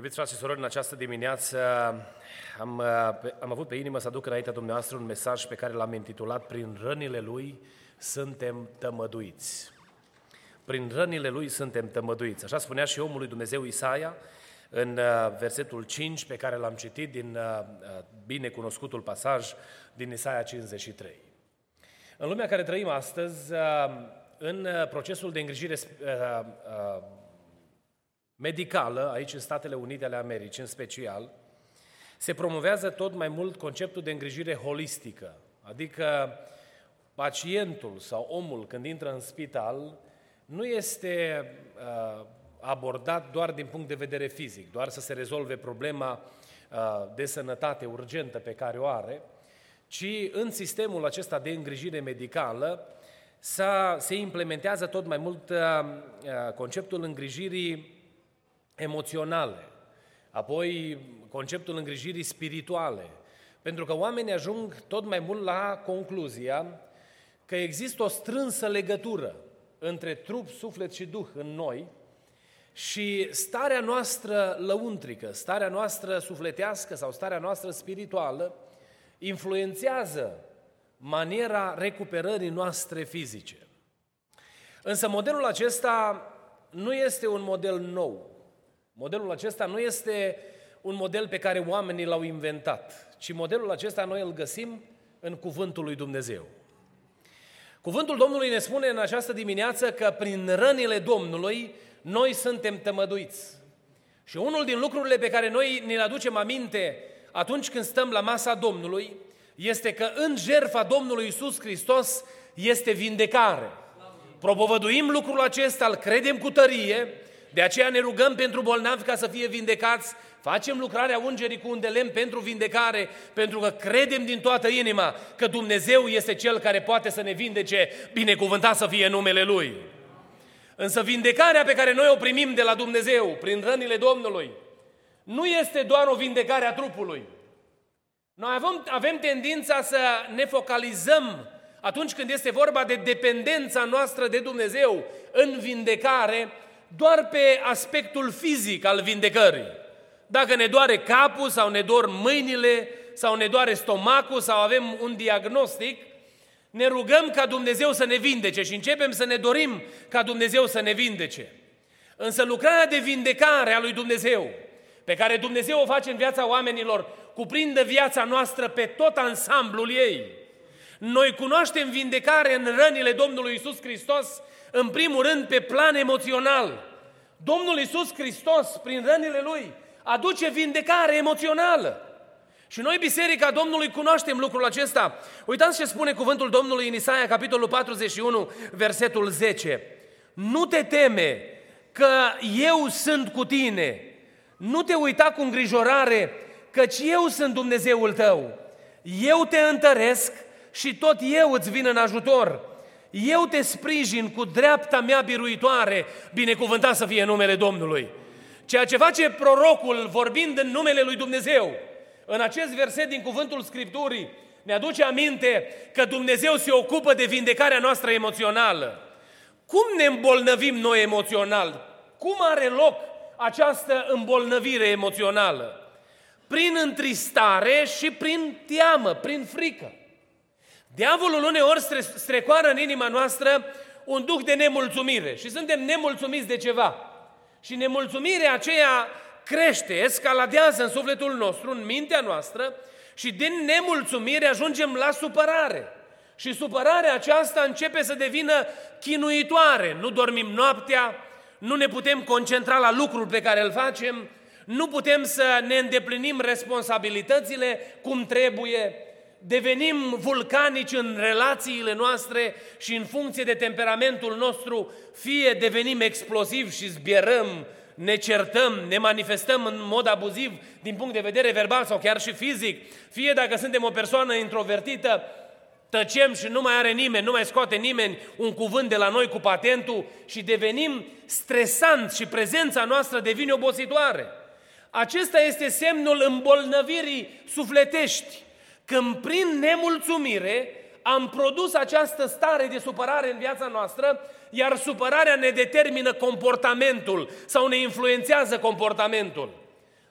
Iubiți frați și surori, în această dimineață am, am avut pe inimă să aduc înaintea dumneavoastră un mesaj pe care l-am intitulat Prin rănile Lui suntem tămăduiți. Prin rănile Lui suntem tămăduiți. Așa spunea și omul lui Dumnezeu Isaia în uh, versetul 5 pe care l-am citit din uh, uh, binecunoscutul pasaj din Isaia 53. În lumea care trăim astăzi, în procesul de îngrijire medicală, aici în Statele Unite ale Americii în special, se promovează tot mai mult conceptul de îngrijire holistică, adică pacientul sau omul când intră în spital nu este uh, abordat doar din punct de vedere fizic, doar să se rezolve problema uh, de sănătate urgentă pe care o are, ci în sistemul acesta de îngrijire medicală se implementează tot mai mult uh, uh conceptul îngrijirii emoționale, apoi conceptul îngrijirii spirituale, pentru că oamenii ajung tot mai mult la concluzia că există o strânsă legătură între trup, suflet și duh în noi și starea noastră lăuntrică, starea noastră sufletească sau starea noastră spirituală influențează maniera recuperării noastre fizice. Însă modelul acesta nu este un model nou. Modelul acesta nu este un model pe care oamenii l-au inventat, ci modelul acesta noi îl găsim în Cuvântul lui Dumnezeu. Cuvântul Domnului ne spune în această dimineață că prin rănile Domnului noi suntem tămăduiți. Și unul din lucrurile pe care noi ne le aducem aminte atunci când stăm la masa Domnului este că în jertfa Domnului Isus Hristos este vindecare. Propovăduim lucrul acesta, îl credem cu tărie de aceea ne rugăm pentru bolnavi ca să fie vindecați, facem lucrarea ungerii cu un de lemn pentru vindecare, pentru că credem din toată inima că Dumnezeu este Cel care poate să ne vindece, binecuvântat să fie numele Lui. Însă vindecarea pe care noi o primim de la Dumnezeu, prin rănile Domnului, nu este doar o vindecare a trupului. Noi avem, avem tendința să ne focalizăm atunci când este vorba de dependența noastră de Dumnezeu în vindecare, doar pe aspectul fizic al vindecării. Dacă ne doare capul sau ne dor mâinile sau ne doare stomacul sau avem un diagnostic, ne rugăm ca Dumnezeu să ne vindece și începem să ne dorim ca Dumnezeu să ne vindece. Însă lucrarea de vindecare a lui Dumnezeu, pe care Dumnezeu o face în viața oamenilor, cuprinde viața noastră pe tot ansamblul ei. Noi cunoaștem vindecare în rănile Domnului Isus Hristos în primul rând, pe plan emoțional. Domnul Iisus Hristos, prin rănile Lui, aduce vindecare emoțională. Și noi, Biserica Domnului, cunoaștem lucrul acesta. Uitați ce spune cuvântul Domnului în Isaia, capitolul 41, versetul 10. Nu te teme că eu sunt cu tine. Nu te uita cu îngrijorare, căci eu sunt Dumnezeul tău. Eu te întăresc și tot eu îți vin în ajutor. Eu te sprijin cu dreapta mea biruitoare, binecuvântat să fie numele Domnului. Ceea ce face prorocul vorbind în numele lui Dumnezeu, în acest verset din cuvântul Scripturii, ne aduce aminte că Dumnezeu se ocupă de vindecarea noastră emoțională. Cum ne îmbolnăvim noi emoțional? Cum are loc această îmbolnăvire emoțională? Prin întristare și prin teamă, prin frică. Diavolul uneori strecoară în inima noastră un duh de nemulțumire și suntem nemulțumiți de ceva. Și nemulțumirea aceea crește, escaladează în sufletul nostru, în mintea noastră și din nemulțumire ajungem la supărare. Și supărarea aceasta începe să devină chinuitoare. Nu dormim noaptea, nu ne putem concentra la lucrul pe care îl facem, nu putem să ne îndeplinim responsabilitățile cum trebuie, devenim vulcanici în relațiile noastre și în funcție de temperamentul nostru, fie devenim explozivi și zbierăm, ne certăm, ne manifestăm în mod abuziv din punct de vedere verbal sau chiar și fizic, fie dacă suntem o persoană introvertită, tăcem și nu mai are nimeni, nu mai scoate nimeni un cuvânt de la noi cu patentul și devenim stresanți și prezența noastră devine obositoare. Acesta este semnul îmbolnăvirii sufletești, când prin nemulțumire am produs această stare de supărare în viața noastră, iar supărarea ne determină comportamentul sau ne influențează comportamentul.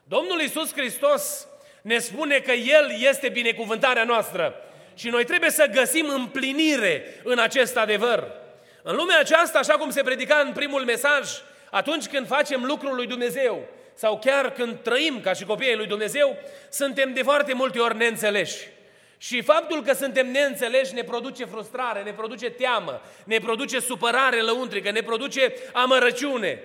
Domnul Iisus Hristos ne spune că El este binecuvântarea noastră și noi trebuie să găsim împlinire în acest adevăr. În lumea aceasta, așa cum se predica în primul mesaj, atunci când facem lucrul lui Dumnezeu sau chiar când trăim ca și copiii lui Dumnezeu, suntem de foarte multe ori neînțeleși. Și faptul că suntem neînțeleși ne produce frustrare, ne produce teamă, ne produce supărare lăuntrică, ne produce amărăciune.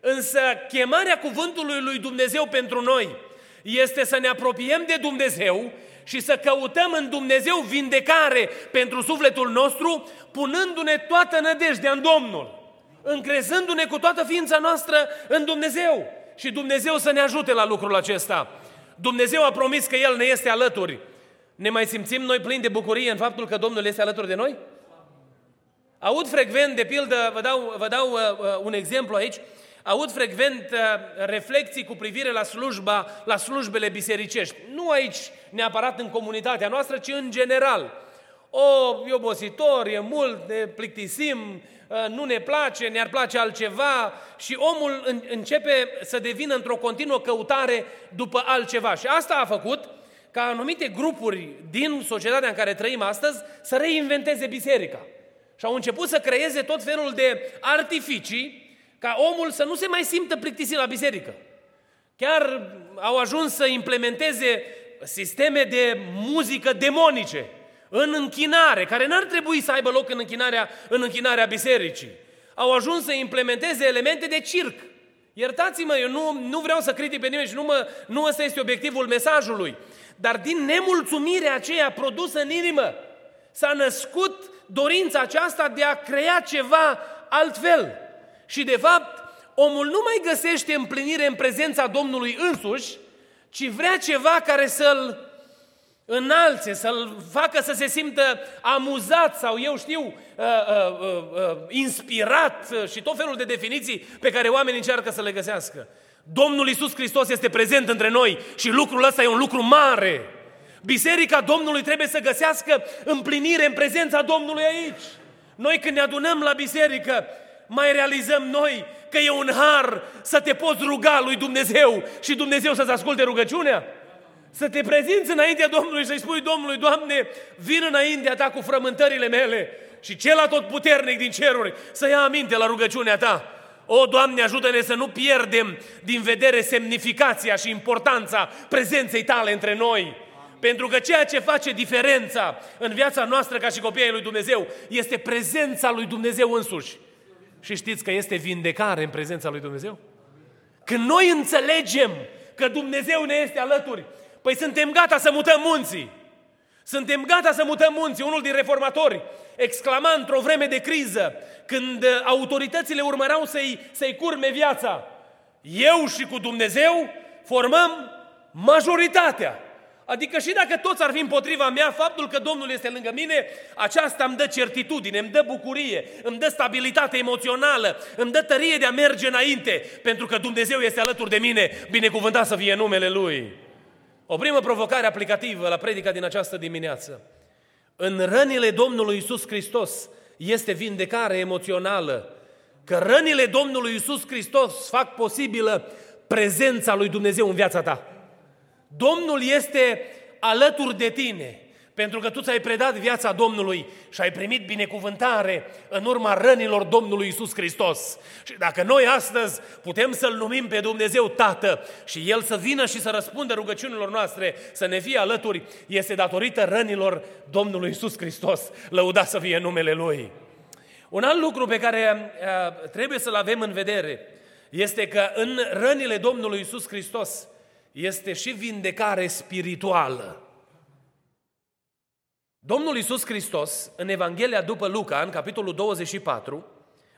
Însă chemarea cuvântului lui Dumnezeu pentru noi este să ne apropiem de Dumnezeu și să căutăm în Dumnezeu vindecare pentru sufletul nostru, punându-ne toată nădejdea în Domnul, încrezându-ne cu toată ființa noastră în Dumnezeu și Dumnezeu să ne ajute la lucrul acesta. Dumnezeu a promis că El ne este alături. Ne mai simțim noi plini de bucurie în faptul că Domnul este alături de noi? Aud frecvent, de pildă, vă dau, vă dau uh, uh un exemplu aici, aud frecvent uh, reflexii cu privire la slujba, la slujbele bisericești. Nu aici neapărat în comunitatea noastră, ci în general. O, e obositor, e mult, ne plictisim, uh, nu ne place, ne-ar place altceva și omul începe să devină într-o continuă căutare după altceva. Și asta a făcut ca anumite grupuri din societatea în care trăim astăzi să reinventeze biserica. Și au început să creeze tot felul de artificii ca omul să nu se mai simtă plictisit la biserică. Chiar au ajuns să implementeze sisteme de muzică demonice în închinare, care n-ar trebui să aibă loc în închinarea, în închinarea bisericii. Au ajuns să implementeze elemente de circ. Iertați-mă, eu nu, nu vreau să critic pe nimeni și nu, mă, nu ăsta este obiectivul mesajului. Dar din nemulțumirea aceea produsă în inimă, s-a născut dorința aceasta de a crea ceva altfel. Și de fapt, omul nu mai găsește împlinire în prezența Domnului însuși, ci vrea ceva care să-l înalțe, să-l facă să se simtă amuzat sau eu știu, uh, uh, uh, uh, inspirat și tot felul de definiții pe care oamenii încearcă să le găsească. Domnul Isus Hristos este prezent între noi și lucrul ăsta e un lucru mare. Biserica Domnului trebuie să găsească împlinire în prezența Domnului aici. Noi când ne adunăm la biserică, mai realizăm noi că e un har să te poți ruga lui Dumnezeu și Dumnezeu să-ți asculte rugăciunea? Să te prezinți înaintea Domnului și să-i spui Domnului, Doamne, vin înaintea Ta cu frământările mele și cel puternic din ceruri să ia aminte la rugăciunea Ta. O, Doamne, ajută-ne să nu pierdem din vedere semnificația și importanța prezenței Tale între noi. Pentru că ceea ce face diferența în viața noastră ca și copiii lui Dumnezeu este prezența lui Dumnezeu însuși. Și știți că este vindecare în prezența lui Dumnezeu? Când noi înțelegem că Dumnezeu ne este alături, păi suntem gata să mutăm munții. Suntem gata să mutăm munții. Unul din reformatori exclama într-o vreme de criză, când autoritățile urmăreau să-i, să-i curme viața, eu și cu Dumnezeu formăm majoritatea. Adică și dacă toți ar fi împotriva mea, faptul că Domnul este lângă mine, aceasta îmi dă certitudine, îmi dă bucurie, îmi dă stabilitate emoțională, îmi dă tărie de a merge înainte, pentru că Dumnezeu este alături de mine, binecuvântat să fie numele Lui. O primă provocare aplicativă la predica din această dimineață. În rănile Domnului Isus Hristos este vindecare emoțională, că rănile Domnului Isus Hristos fac posibilă prezența lui Dumnezeu în viața ta. Domnul este alături de tine. Pentru că tu ți-ai predat viața Domnului și ai primit binecuvântare în urma rănilor Domnului Isus Hristos. Și dacă noi astăzi putem să-L numim pe Dumnezeu Tată și El să vină și să răspundă rugăciunilor noastre, să ne fie alături, este datorită rănilor Domnului Isus Hristos. Lăuda să fie numele Lui. Un alt lucru pe care uh, trebuie să-l avem în vedere este că în rănile Domnului Isus Hristos este și vindecare spirituală. Domnul Iisus Hristos, în Evanghelia după Luca, în capitolul 24,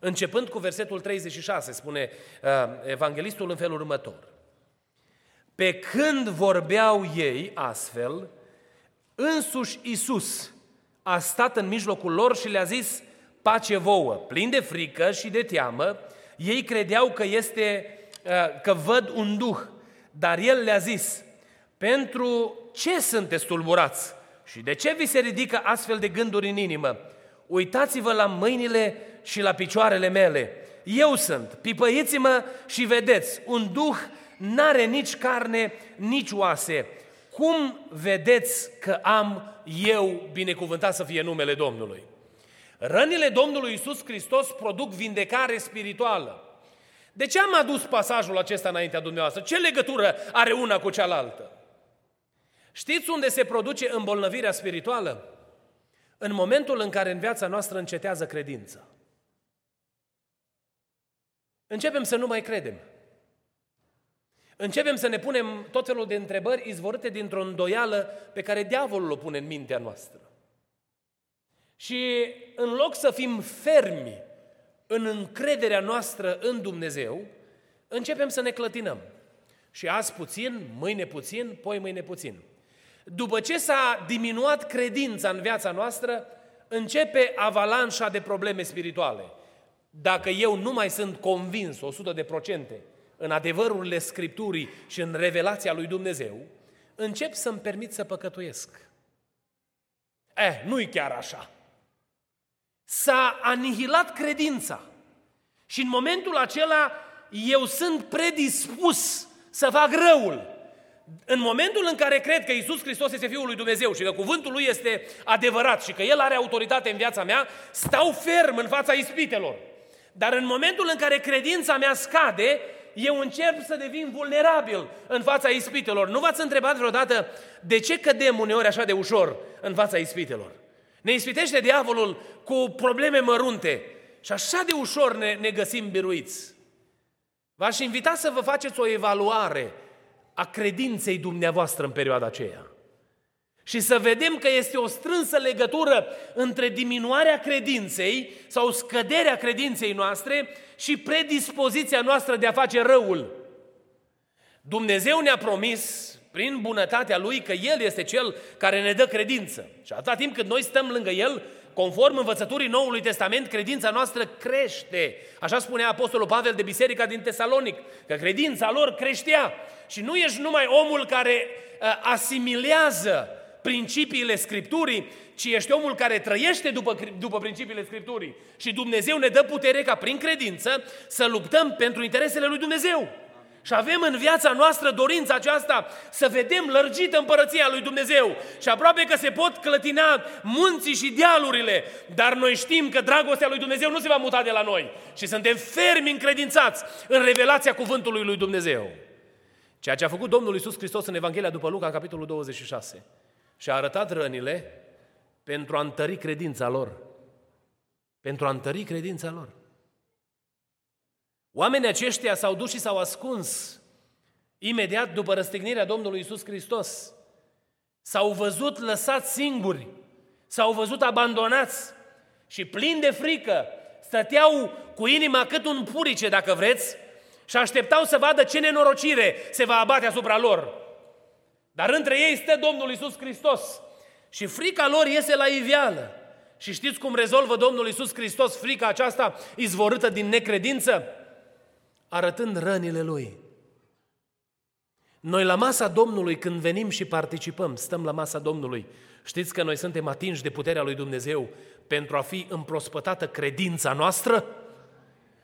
începând cu versetul 36, spune uh, evanghelistul în felul următor. Pe când vorbeau ei astfel, însuși Iisus a stat în mijlocul lor și le-a zis, pace vouă, plin de frică și de teamă, ei credeau că este, uh, că văd un duh, dar el le-a zis, pentru ce sunteți tulburați? Și de ce vi se ridică astfel de gânduri în inimă? Uitați-vă la mâinile și la picioarele mele. Eu sunt, pipăiți-mă și vedeți, un duh n-are nici carne, nici oase. Cum vedeți că am eu binecuvântat să fie numele Domnului? Rănile Domnului Isus Hristos produc vindecare spirituală. De ce am adus pasajul acesta înaintea dumneavoastră? Ce legătură are una cu cealaltă? Știți unde se produce îmbolnăvirea spirituală? În momentul în care în viața noastră încetează credința. Începem să nu mai credem. Începem să ne punem tot felul de întrebări izvorâte dintr-o îndoială pe care diavolul o pune în mintea noastră. Și în loc să fim fermi în încrederea noastră în Dumnezeu, începem să ne clătinăm. Și azi puțin, mâine puțin, poi mâine puțin. După ce s-a diminuat credința în viața noastră, începe avalanșa de probleme spirituale. Dacă eu nu mai sunt convins 100 de procente în adevărurile Scripturii și în revelația lui Dumnezeu, încep să-mi permit să păcătuiesc. Eh, nu-i chiar așa. S-a anihilat credința. Și în momentul acela eu sunt predispus să fac răul. În momentul în care cred că Isus Hristos este Fiul lui Dumnezeu și că cuvântul Lui este adevărat și că El are autoritate în viața mea, stau ferm în fața ispitelor. Dar în momentul în care credința mea scade, eu încep să devin vulnerabil în fața ispitelor. Nu v-ați întrebat vreodată de ce cădem uneori așa de ușor în fața ispitelor? Ne ispitește diavolul cu probleme mărunte și așa de ușor ne, ne găsim biruiți. V-aș invita să vă faceți o evaluare a credinței dumneavoastră în perioada aceea. Și să vedem că este o strânsă legătură între diminuarea credinței sau scăderea credinței noastre și predispoziția noastră de a face răul. Dumnezeu ne-a promis, prin bunătatea Lui, că El este Cel care ne dă credință. Și atâta timp cât noi stăm lângă El, conform învățăturii Noului Testament, credința noastră crește. Așa spunea Apostolul Pavel de biserica din Tesalonic, că credința lor creștea. Și nu ești numai omul care uh, asimilează principiile Scripturii, ci ești omul care trăiește după, după principiile Scripturii. Și Dumnezeu ne dă putere ca prin credință să luptăm pentru interesele lui Dumnezeu. Și avem în viața noastră dorința aceasta să vedem lărgită împărăția lui Dumnezeu. Și aproape că se pot clătina munții și dealurile, dar noi știm că dragostea lui Dumnezeu nu se va muta de la noi. Și suntem fermi încredințați în revelația cuvântului lui Dumnezeu. Ceea ce a făcut Domnul Iisus Hristos în Evanghelia după Luca, în capitolul 26. Și a arătat rănile pentru a întări credința lor. Pentru a întări credința lor. Oamenii aceștia s-au dus și s-au ascuns imediat după răstignirea Domnului Isus Hristos. S-au văzut lăsați singuri, s-au văzut abandonați și plini de frică, stăteau cu inima cât un purice, dacă vreți, și așteptau să vadă ce nenorocire se va abate asupra lor. Dar între ei stă Domnul Isus Hristos și frica lor iese la iveală. Și știți cum rezolvă Domnul Isus Hristos frica aceasta izvorâtă din necredință? Arătând rănile Lui. Noi la masa Domnului, când venim și participăm, stăm la masa Domnului, știți că noi suntem atinși de puterea lui Dumnezeu pentru a fi împrospătată credința noastră?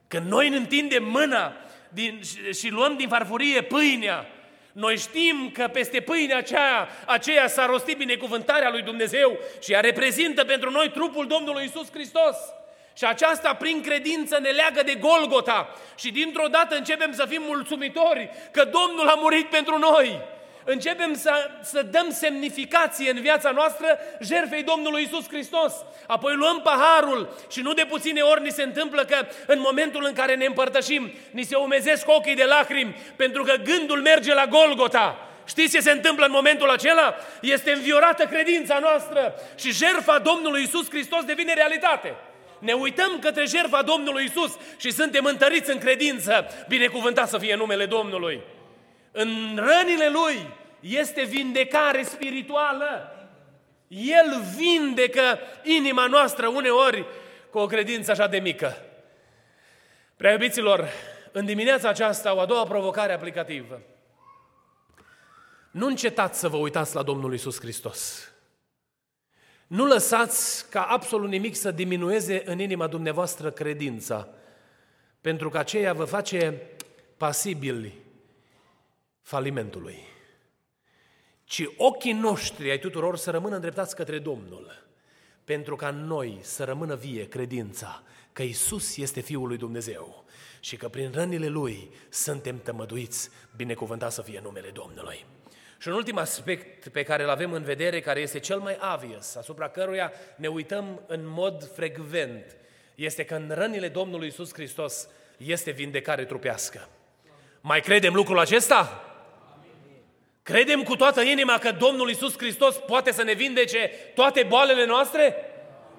Când noi ne întindem mâna din, și, și luăm din farfurie pâinea Noi știm că peste pâinea aceea, aceea s-a rostit binecuvântarea lui Dumnezeu și ea reprezintă pentru noi trupul Domnului Isus Hristos. Și aceasta, prin credință, ne leagă de Golgota. Și dintr-o dată începem să fim mulțumitori că Domnul a murit pentru noi începem să, să dăm semnificație în viața noastră jertfei Domnului Isus Hristos. Apoi luăm paharul și nu de puține ori ni se întâmplă că în momentul în care ne împărtășim, ni se umezesc ochii de lacrimi pentru că gândul merge la Golgota. Știți ce se întâmplă în momentul acela? Este înviorată credința noastră și jertfa Domnului Isus Hristos devine realitate. Ne uităm către jertfa Domnului Isus și suntem întăriți în credință. Binecuvântat să fie numele Domnului. În rănile lui este vindecare spirituală. El vindecă inima noastră uneori cu o credință așa de mică. Prea iubiților, în dimineața aceasta, o a doua provocare aplicativă. Nu încetați să vă uitați la Domnul Isus Hristos. Nu lăsați ca absolut nimic să diminueze în inima dumneavoastră credința, pentru că aceea vă face pasibili falimentului, ci ochii noștri ai tuturor să rămână îndreptați către Domnul, pentru ca noi să rămână vie credința că Isus este Fiul lui Dumnezeu și că prin rănile Lui suntem tămăduiți, binecuvântat să fie numele Domnului. Și un ultim aspect pe care îl avem în vedere, care este cel mai obvious, asupra căruia ne uităm în mod frecvent, este că în rănile Domnului Isus Hristos este vindecare trupească. Mai credem lucrul acesta? Credem cu toată inima că Domnul Isus Hristos poate să ne vindece toate boalele noastre?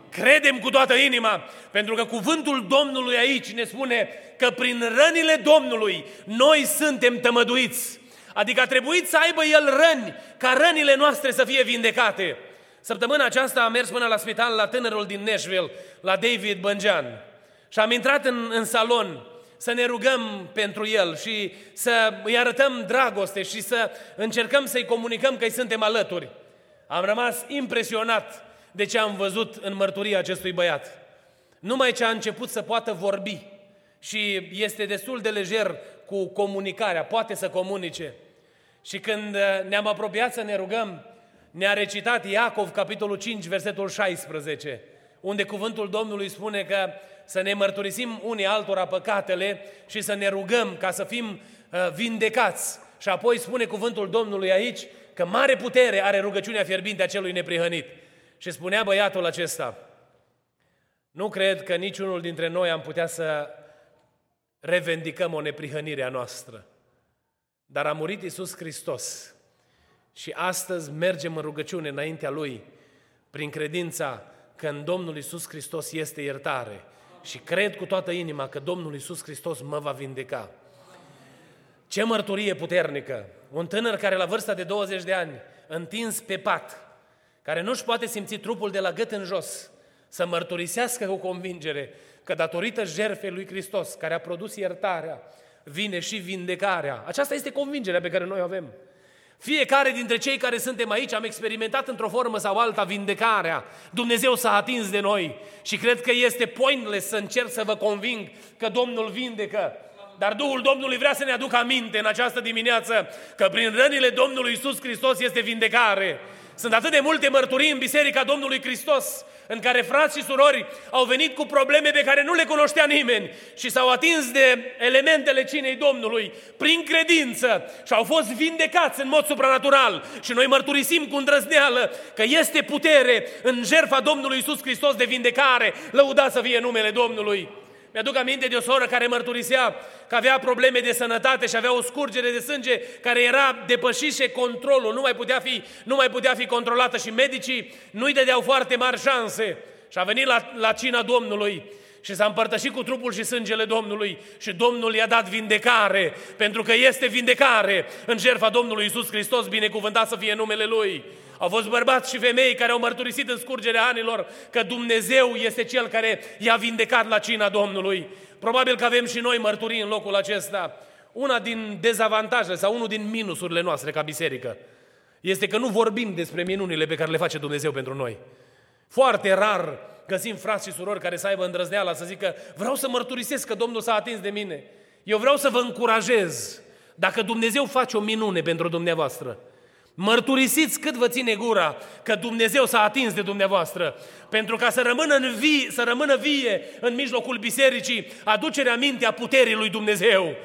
Credem cu toată inima, pentru că cuvântul Domnului aici ne spune că prin rănile Domnului noi suntem tămăduiți. Adică a trebuit să aibă El răni, ca rănile noastre să fie vindecate. Săptămâna aceasta am mers până la spital la tânărul din Nashville, la David Băngean. Și am intrat în, în salon să ne rugăm pentru el și să îi arătăm dragoste și să încercăm să-i comunicăm că îi suntem alături. Am rămas impresionat de ce am văzut în mărturia acestui băiat. Numai ce a început să poată vorbi și este destul de lejer cu comunicarea, poate să comunice. Și când ne-am apropiat să ne rugăm, ne-a recitat Iacov, capitolul 5, versetul 16, unde cuvântul Domnului spune că să ne mărturisim unii altora păcatele și să ne rugăm ca să fim uh, vindecați. Și apoi spune cuvântul Domnului aici că mare putere are rugăciunea fierbinte a celui neprihănit. Și spunea băiatul acesta, nu cred că niciunul dintre noi am putea să revendicăm o neprihănire a noastră. Dar a murit Isus Hristos și astăzi mergem în rugăciune înaintea Lui prin credința că în Domnul Isus Hristos este iertare și cred cu toată inima că Domnul Isus Hristos mă va vindeca. Ce mărturie puternică! Un tânăr care la vârsta de 20 de ani, întins pe pat, care nu-și poate simți trupul de la gât în jos, să mărturisească cu convingere că datorită jertfei lui Hristos, care a produs iertarea, vine și vindecarea. Aceasta este convingerea pe care noi o avem. Fiecare dintre cei care suntem aici am experimentat într-o formă sau alta vindecarea. Dumnezeu s-a atins de noi și cred că este pointless să încerc să vă conving că Domnul vindecă. Dar Duhul Domnului vrea să ne aducă aminte în această dimineață că prin rănile Domnului Isus Hristos este vindecare. Sunt atât de multe mărturii în Biserica Domnului Hristos în care frați și surori au venit cu probleme pe care nu le cunoștea nimeni și s-au atins de elementele cinei Domnului prin credință și au fost vindecați în mod supranatural. Și noi mărturisim cu îndrăzneală că este putere în jertfa Domnului Isus Hristos de vindecare. Lăudați să fie numele Domnului. Mi-aduc aminte de o soră care mărturisea că avea probleme de sănătate și avea o scurgere de sânge care era depășise controlul, nu mai putea fi, nu mai putea fi controlată și medicii nu-i dădeau foarte mari șanse. Și a venit la, la cina Domnului și s-a împărtășit cu trupul și sângele Domnului și Domnul i-a dat vindecare, pentru că este vindecare în jertfa Domnului Isus Hristos, binecuvântat să fie numele Lui. Au fost bărbați și femei care au mărturisit în scurgerea anilor că Dumnezeu este Cel care i-a vindecat la cina Domnului. Probabil că avem și noi mărturii în locul acesta. Una din dezavantajele sau unul din minusurile noastre ca biserică este că nu vorbim despre minunile pe care le face Dumnezeu pentru noi. Foarte rar găsim frați și surori care să aibă îndrăzneala să zică vreau să mărturisesc că Domnul s-a atins de mine. Eu vreau să vă încurajez Dacă Dumnezeu face o minune pentru dumneavoastră, Mărturisiți cât vă ține gura că Dumnezeu s-a atins de dumneavoastră. Pentru ca să rămână, în vie, să rămână vie în mijlocul bisericii aducerea mintea puterii lui Dumnezeu.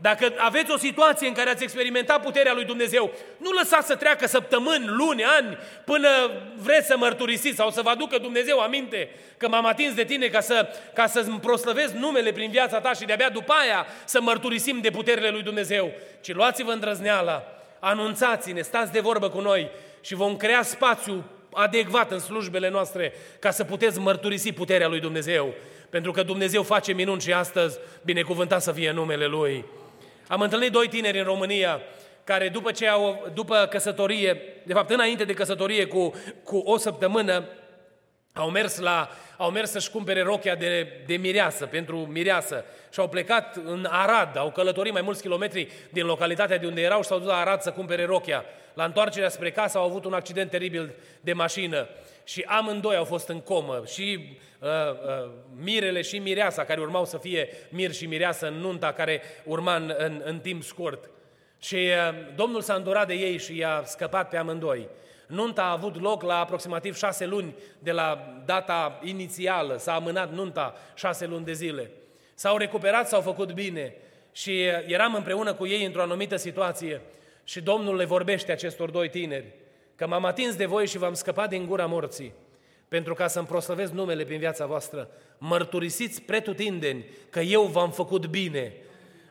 Dacă aveți o situație în care ați experimentat puterea lui Dumnezeu, nu lăsați să treacă săptămâni, luni, ani, până vreți să mărturisiți sau să vă aducă Dumnezeu aminte că m-am atins de tine ca să, ca să-mi proslăvesc numele prin viața ta și de-abia după aia să mărturisim de puterile lui Dumnezeu. Ci luați-vă îndrăzneala, anunțați-ne, stați de vorbă cu noi și vom crea spațiu adecvat în slujbele noastre ca să puteți mărturisi puterea lui Dumnezeu. Pentru că Dumnezeu face minuni și astăzi, binecuvântat să fie numele Lui. Am întâlnit doi tineri în România care după, ce au, după căsătorie, de fapt înainte de căsătorie cu, cu o săptămână, au mers, la, au mers să-și cumpere rochia de, de mireasă, pentru mireasă și au plecat în Arad, au călătorit mai mulți kilometri din localitatea de unde erau și s-au dus la Arad să cumpere rochia. La întoarcerea spre casă au avut un accident teribil de mașină și amândoi au fost în comă, și uh, uh, mirele și mireasa, care urmau să fie mir și mireasă în nunta care urma în, în, în timp scurt. Și uh, Domnul s-a îndurat de ei și i-a scăpat pe amândoi. Nunta a avut loc la aproximativ șase luni de la data inițială, s-a amânat nunta șase luni de zile. S-au recuperat, s-au făcut bine și uh, eram împreună cu ei într-o anumită situație și Domnul le vorbește acestor doi tineri că m-am atins de voi și v-am scăpat din gura morții, pentru ca să-mi proslăvesc numele prin viața voastră. Mărturisiți pretutindeni că eu v-am făcut bine.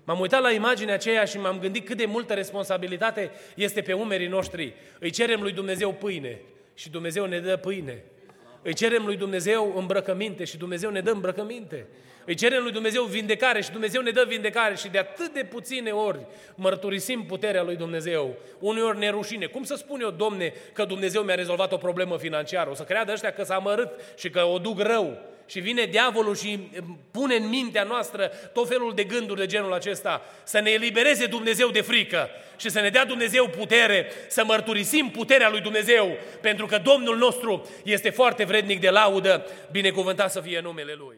M-am uitat la imaginea aceea și m-am gândit cât de multă responsabilitate este pe umerii noștri. Îi cerem lui Dumnezeu pâine și Dumnezeu ne dă pâine. Îi cerem lui Dumnezeu îmbrăcăminte și Dumnezeu ne dă îmbrăcăminte. Îi cerem lui Dumnezeu vindecare și Dumnezeu ne dă vindecare și de atât de puține ori mărturisim puterea lui Dumnezeu. Uneori ne rușine. Cum să spun eu, Domne, că Dumnezeu mi-a rezolvat o problemă financiară? O să creadă ăștia că s-a mărât și că o duc rău. Și vine diavolul și pune în mintea noastră tot felul de gânduri de genul acesta. Să ne elibereze Dumnezeu de frică și să ne dea Dumnezeu putere să mărturisim puterea lui Dumnezeu. Pentru că Domnul nostru este foarte vrednic de laudă. Binecuvântat să fie numele Lui.